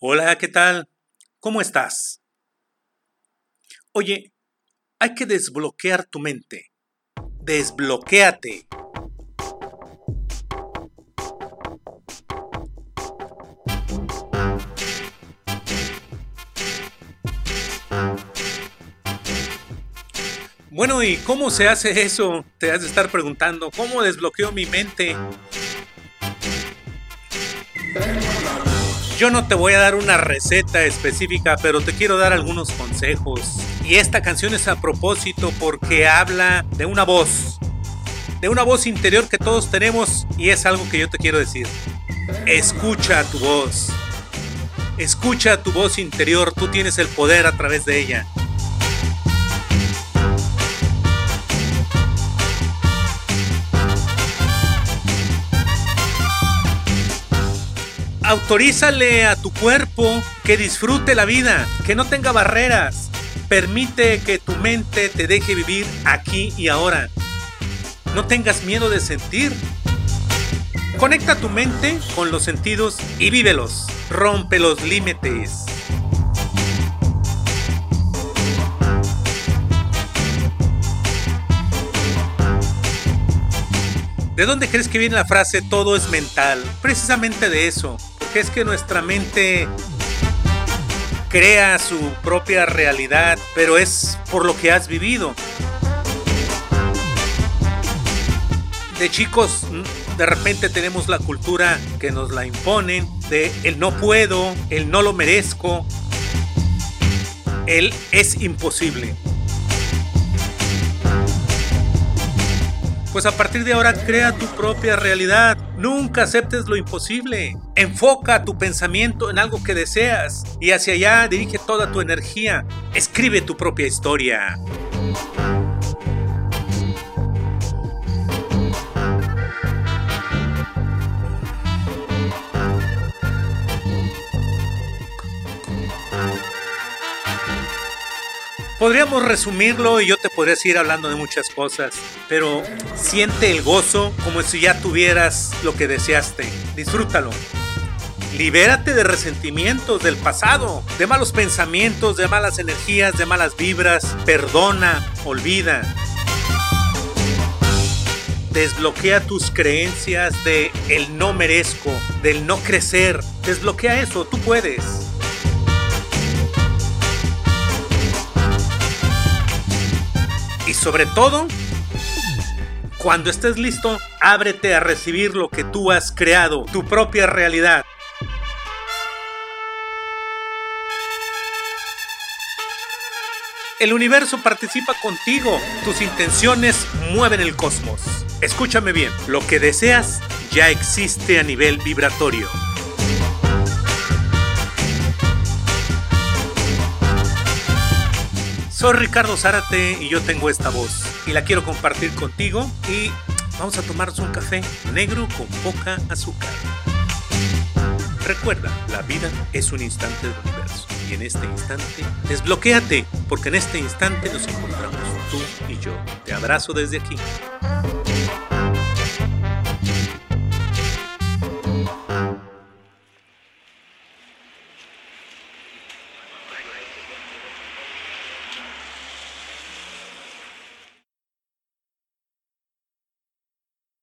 Hola, ¿qué tal? ¿Cómo estás? Oye, hay que desbloquear tu mente. Desbloquéate. Bueno, ¿y cómo se hace eso? Te has de estar preguntando, ¿cómo desbloqueo mi mente? Yo no te voy a dar una receta específica, pero te quiero dar algunos consejos. Y esta canción es a propósito porque habla de una voz, de una voz interior que todos tenemos y es algo que yo te quiero decir. Escucha tu voz. Escucha tu voz interior, tú tienes el poder a través de ella. Autorízale a tu cuerpo que disfrute la vida, que no tenga barreras. Permite que tu mente te deje vivir aquí y ahora. No tengas miedo de sentir. Conecta tu mente con los sentidos y vívelos. Rompe los límites. ¿De dónde crees que viene la frase todo es mental? Precisamente de eso que es que nuestra mente crea su propia realidad, pero es por lo que has vivido. De chicos, de repente tenemos la cultura que nos la imponen, de el no puedo, el no lo merezco, el es imposible. Pues a partir de ahora crea tu propia realidad. Nunca aceptes lo imposible. Enfoca tu pensamiento en algo que deseas y hacia allá dirige toda tu energía. Escribe tu propia historia. Podríamos resumirlo y yo te podría seguir hablando de muchas cosas, pero siente el gozo como si ya tuvieras lo que deseaste. Disfrútalo. Libérate de resentimientos del pasado, de malos pensamientos, de malas energías, de malas vibras. Perdona, olvida. Desbloquea tus creencias de el no merezco, del no crecer. Desbloquea eso, tú puedes. Sobre todo, cuando estés listo, ábrete a recibir lo que tú has creado, tu propia realidad. El universo participa contigo, tus intenciones mueven el cosmos. Escúchame bien, lo que deseas ya existe a nivel vibratorio. Soy Ricardo Zárate y yo tengo esta voz y la quiero compartir contigo y vamos a tomarnos un café negro con poca azúcar. Recuerda, la vida es un instante del universo y en este instante desbloquéate porque en este instante nos encontramos tú y yo. Te abrazo desde aquí.